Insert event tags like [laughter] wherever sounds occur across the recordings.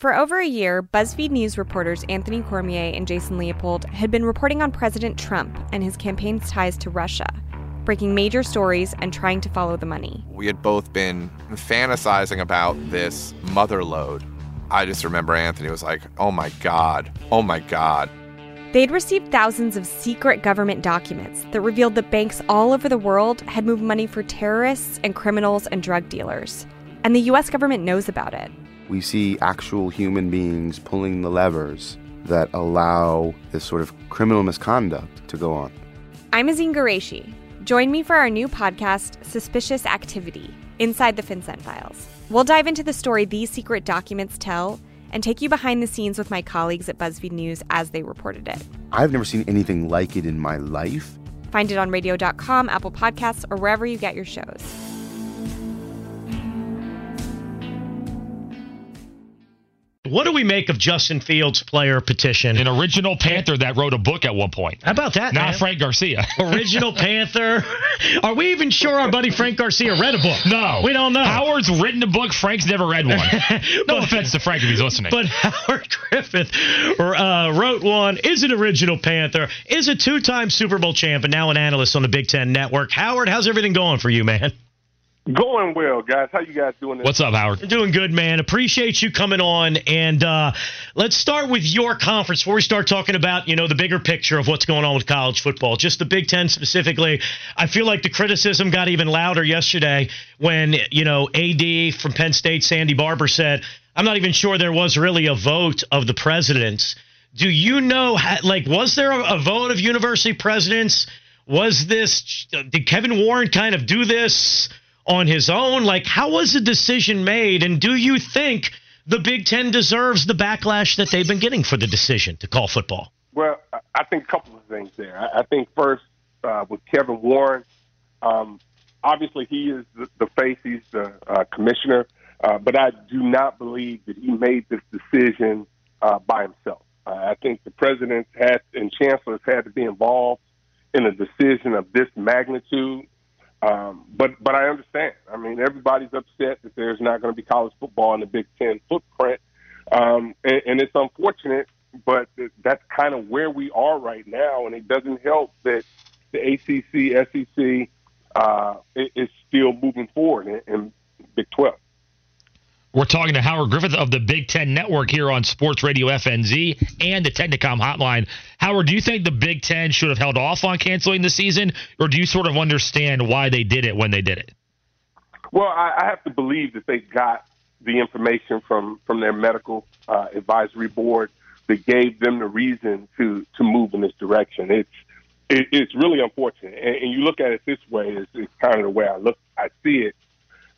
For over a year, BuzzFeed News reporters Anthony Cormier and Jason Leopold had been reporting on President Trump and his campaign's ties to Russia, breaking major stories and trying to follow the money. We had both been fantasizing about this mother lode. I just remember Anthony was like, oh my God, oh my God. They'd received thousands of secret government documents that revealed that banks all over the world had moved money for terrorists and criminals and drug dealers. And the US government knows about it. We see actual human beings pulling the levers that allow this sort of criminal misconduct to go on. I'm Azeen Ghorayshi. Join me for our new podcast, Suspicious Activity Inside the FinCEN Files. We'll dive into the story these secret documents tell and take you behind the scenes with my colleagues at BuzzFeed News as they reported it. I've never seen anything like it in my life. Find it on radio.com, Apple Podcasts, or wherever you get your shows. What do we make of Justin Fields' player petition? An original Panther that wrote a book at one point. How about that? Not man? Frank Garcia. [laughs] original Panther. Are we even sure our buddy Frank Garcia read a book? No. We don't know. Howard's written a book. Frank's never read one. [laughs] no but, offense to Frank if he's listening. But Howard Griffith uh, wrote one, is an original Panther, is a two time Super Bowl champ, and now an analyst on the Big Ten Network. Howard, how's everything going for you, man? Going well, guys. How you guys doing? This? What's up, Howard? Doing good, man. Appreciate you coming on. And uh, let's start with your conference before we start talking about you know the bigger picture of what's going on with college football. Just the Big Ten specifically. I feel like the criticism got even louder yesterday when you know AD from Penn State, Sandy Barbour said, "I'm not even sure there was really a vote of the presidents." Do you know, like, was there a, a vote of university presidents? Was this? Did Kevin Warren kind of do this? On his own? Like, how was the decision made? And do you think the Big Ten deserves the backlash that they've been getting for the decision to call football? Well, I think a couple of things there. I think first, uh, with Kevin Warren, um, obviously he is the, the face, he's the uh, commissioner, uh, but I do not believe that he made this decision uh, by himself. I think the president had and chancellors had to be involved in a decision of this magnitude. Um, but but I understand. I mean, everybody's upset that there's not going to be college football in the Big Ten footprint, um, and, and it's unfortunate. But that's kind of where we are right now, and it doesn't help that the ACC, SEC uh, is still moving forward in, in Big Twelve. We're talking to Howard Griffith of the Big Ten Network here on Sports Radio FNZ and the Technicom Hotline. Howard, do you think the Big Ten should have held off on canceling the season, or do you sort of understand why they did it when they did it? Well, I, I have to believe that they got the information from from their medical uh, advisory board that gave them the reason to to move in this direction. It's it, it's really unfortunate, and, and you look at it this way. It's, it's kind of the way I look. I see it.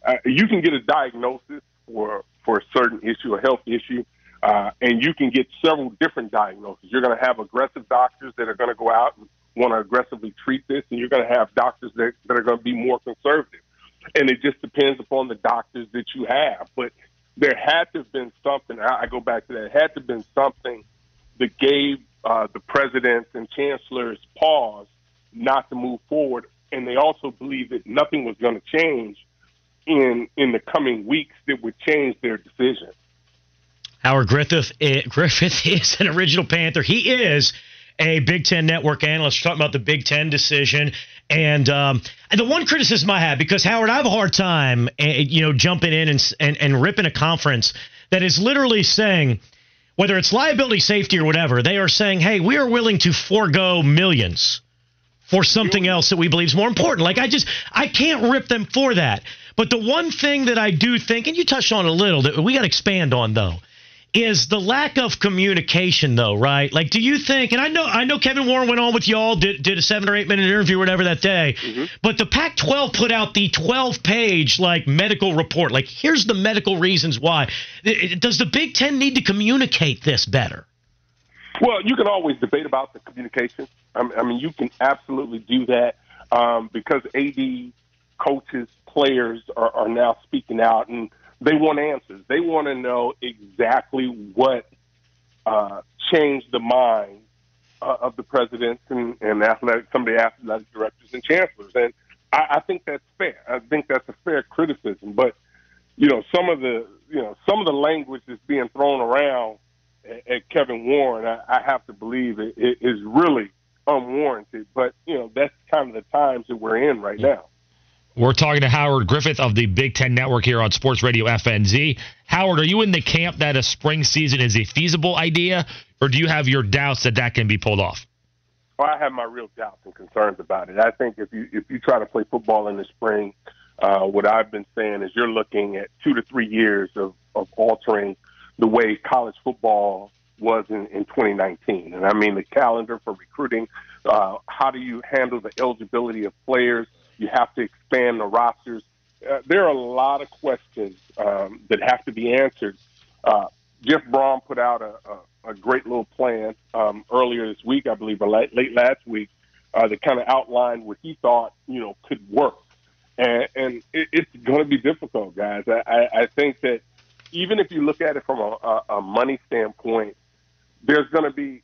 Uh, you can get a diagnosis for for a certain issue, a health issue, uh, and you can get several different diagnoses. You're going to have aggressive doctors that are going to go out and want to aggressively treat this, and you're going to have doctors that, that are going to be more conservative. And it just depends upon the doctors that you have. But there had to have been something. I go back to that. It had to have been something that gave uh, the presidents and chancellors pause not to move forward. And they also believed that nothing was going to change in in the coming weeks that would change their decision. Howard Griffith, eh, Griffith [laughs] is an original Panther. He is a Big Ten network analyst. We're talking about the Big Ten decision. And um, and the one criticism I have, because Howard, I have a hard time, uh, you know, jumping in and, and and ripping a conference that is literally saying, whether it's liability, safety, or whatever, they are saying, hey, we are willing to forego millions for something else that we believe is more important. Like I just I can't rip them for that. But the one thing that I do think, and you touched on a little, that we got to expand on though, is the lack of communication though right? Like do you think and i know i know kevin warren went on with y'all did, did a seven or eight minute interview or whatever that day mm-hmm. but the pac 12 put out the 12 page like medical report. Like here's the medical reasons why. Does the big ten need to communicate this better? Well you can always debate about the communication. I mean you can absolutely do that um, because ad coaches players are, are now speaking out and they want answers. They want to know exactly what uh, changed the mind uh, of the presidents and, and athletic, some of the athletic directors and chancellors. And I, I think that's fair. I think that's a fair criticism. But you know, some of the you know some of the language that's being thrown around at, at Kevin Warren, I, I have to believe it, it is really unwarranted. But you know, that's kind of the times that we're in right now. We're talking to Howard Griffith of the Big Ten Network here on Sports Radio FNZ. Howard, are you in the camp that a spring season is a feasible idea, or do you have your doubts that that can be pulled off? Well, I have my real doubts and concerns about it. I think if you if you try to play football in the spring, uh, what I've been saying is you're looking at two to three years of, of altering the way college football was in, in 2019. And I mean the calendar for recruiting. Uh, how do you handle the eligibility of players? You have to expand the rosters. Uh, there are a lot of questions um, that have to be answered. Uh, Jeff Brohm put out a, a, a great little plan um, earlier this week, I believe, or late, late last week, uh, that kind of outlined what he thought you know could work. And, and it, it's going to be difficult, guys. I, I, I think that even if you look at it from a, a, a money standpoint, there's going to be,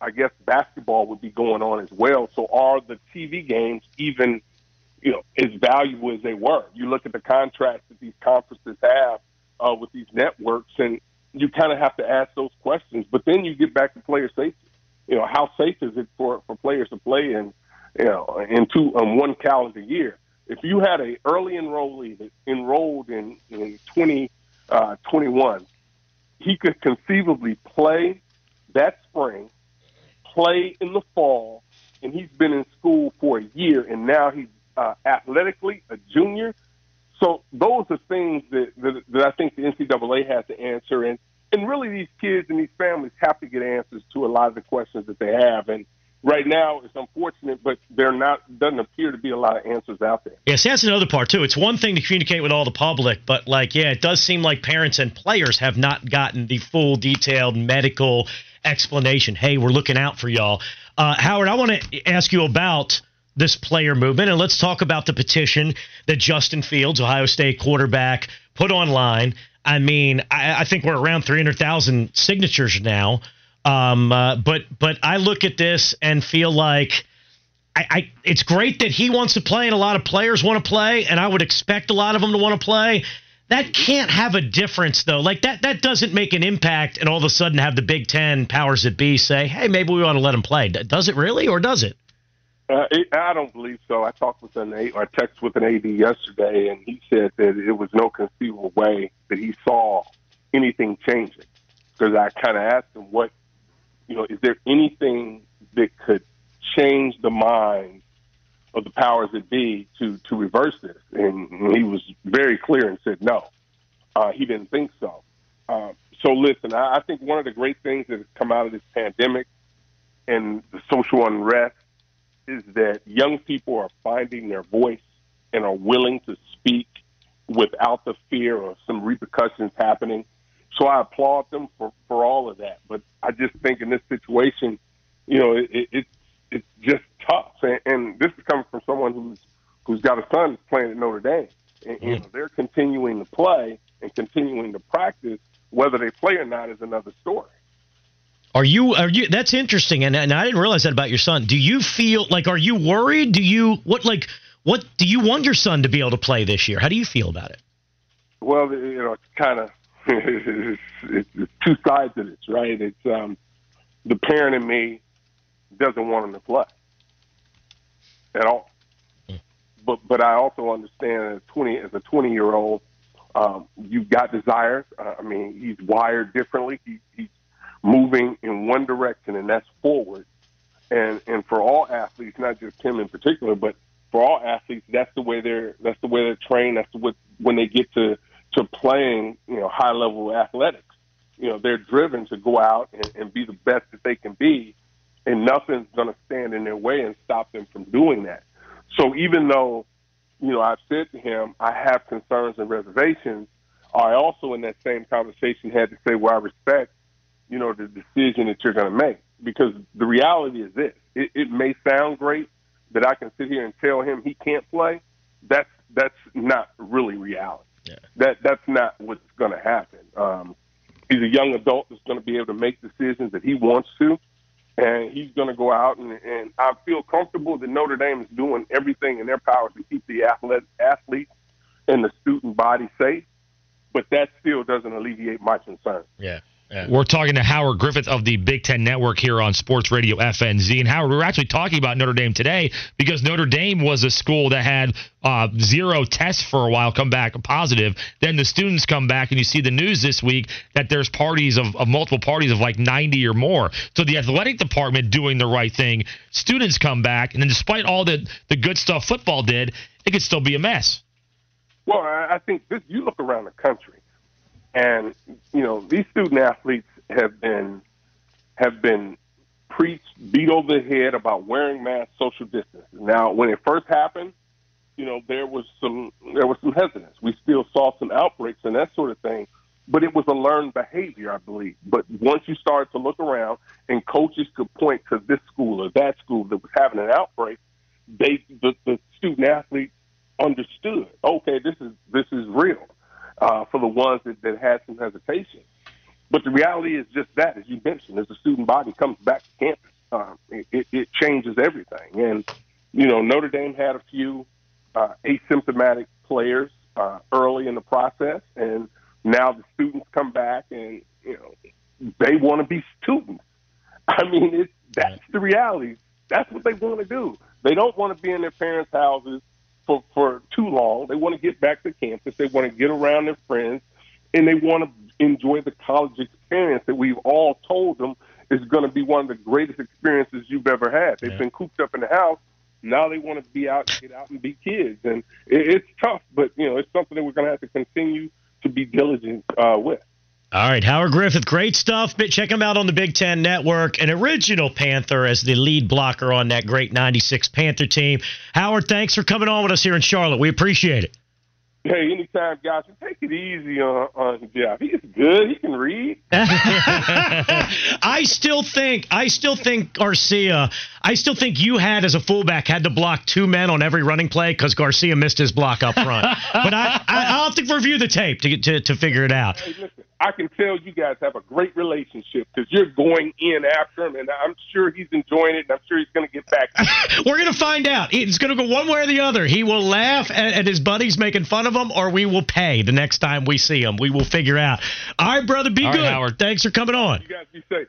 I guess, basketball would be going on as well. So are the TV games even you know, as valuable as they were. You look at the contracts that these conferences have uh, with these networks, and you kind of have to ask those questions. But then you get back to player safety. You know, how safe is it for for players to play in, you know, in two um, one calendar year? If you had a early enrollee that enrolled in in twenty uh, twenty one, he could conceivably play that spring, play in the fall, and he's been in school for a year, and now he's uh, athletically, a junior. So those are things that, that, that I think the NCAA has to answer, and and really these kids and these families have to get answers to a lot of the questions that they have. And right now it's unfortunate, but there not doesn't appear to be a lot of answers out there. Yes, that's another part too. It's one thing to communicate with all the public, but like, yeah, it does seem like parents and players have not gotten the full, detailed medical explanation. Hey, we're looking out for y'all. Uh, Howard, I want to ask you about this player movement. And let's talk about the petition that Justin Fields, Ohio State quarterback, put online. I mean, I, I think we're around 300,000 signatures now. Um, uh, but but I look at this and feel like I, I, it's great that he wants to play and a lot of players want to play, and I would expect a lot of them to want to play. That can't have a difference though. Like that that doesn't make an impact, and all of a sudden have the Big Ten powers that be say, "Hey, maybe we want to let him play." Does it really, or does it? Uh, I don't believe so. I talked with an A, or text with an AD yesterday, and he said that it was no conceivable way that he saw anything changing. Because I kind of asked him, "What, you know, is there anything that could change the mind of the powers that be to to reverse this?" And he was very clear and said, "No, uh, he didn't think so." Uh, so listen, I, I think one of the great things that has come out of this pandemic and the social unrest is that young people are finding their voice and are willing to speak without the fear of some repercussions happening. So I applaud them for, for all of that. But I just think in this situation, you know, it, it, it's it's just tough. And, and this is coming from someone who's who's got a son playing at Notre Dame. And, you mm-hmm. know, they're continuing to play and continuing to practice. Whether they play or not is another story. Are you are you that's interesting and, and I didn't realize that about your son. Do you feel like are you worried? Do you what like what do you want your son to be able to play this year? How do you feel about it? Well, you know, it's kind of it's, [laughs] it's, two sides of this, right? It's um the parent in me doesn't want him to play at all. Hmm. But but I also understand as twenty as a twenty year old, um, you've got desires. Uh, I mean, he's wired differently. He, he's moving in one direction, and that's forward. And and for all athletes, not just him in particular, but for all athletes, that's the way they're that's the way they're trained. That's way when they get to to playing, you know, high level athletics. you know, they're driven to go out and, and be the best that they can be, and nothing's going to stand in their way and stop them from doing that. So even though, you know, I've said to him, I have concerns and reservations, I also in that same conversation had to say, well, I respect, you know, the decision that you're going to make because the reality is this: it, it may sound great that I can sit here and tell him he can't play. That's that's not really reality. Yeah. That that's not what's going to happen. Um, he's a young adult that's going to be able to make decisions that he wants to, and he's going to go out and, and I feel comfortable that Notre Dame is doing everything in their power to keep the athlete, athletes and the student body safe. But that still doesn't alleviate my concern. Yeah. Yeah. We're talking to Howard Griffith of the Big Ten Network here on Sports Radio FNZ. And Howard, we're actually talking about Notre Dame today because Notre Dame was a school that had uh, zero tests for a while come back positive. Then the students come back, and you see the news this week that there's parties of, of multiple parties of like 90 or more. So the athletic department doing the right thing. Students come back, and then despite all the, the good stuff football did, it could still be a mess. Well, I I think this, you look around the country, and you know these student athletes have been have been preached, beat over the head about wearing masks, social distance. Now, when it first happened, you know there was some there was some hesitance. We still saw some outbreaks and that sort of thing, but it was a learned behavior, I believe. But once you started to look around, and coaches could point to this school or that school that was having an outbreak, they the, the student athletes understood. Okay, this is this is real uh, for the ones that, that had some hesitation. But the reality is just that, as you mentioned, as the student body comes back to campus, um, it, it, it changes everything. And you know, Notre Dame had a few uh, asymptomatic players uh, early in the process, and now the students come back, and you know, they want to be students. [laughs] I mean, it's that's the reality. That's what they want to do. They don't want to be in their parents' houses for, for long. They want to get back to campus. They want to get around their friends, and they want to enjoy the college experience that we've all told them is going to be one of the greatest experiences you've ever had. They've Yeah. been cooped up in the house. Now they want to be out, get out, and be kids, and it, it's tough. But you know, it's something that we're going to have to continue to be diligent uh, with. All right, Howard Griffith, great stuff. Check him out on the Big Ten Network. An original Panther as the lead blocker on that great 96 Panther team. Howard, thanks for coming on with us here in Charlotte. We appreciate it. Hey, anytime, guys, take it easy on, on Jeff. He's good. He can read. [laughs] I still think I still think Garcia I still think you had as a fullback had to block two men on every running play because Garcia missed his block up front. [laughs] but I, I I'll have to review the tape to get to, to figure it out. Hey, I can tell you guys have a great relationship because you're going in after him, and I'm sure he's enjoying it, and I'm sure he's going to get back. [laughs] We're gonna find out. It's gonna go one way or the other. He will laugh at, at his buddies making fun of him, or we will pay the next time we see him. We will figure out. All right, brother, be All right, good. Howard. Thanks for coming on. you guys be safe.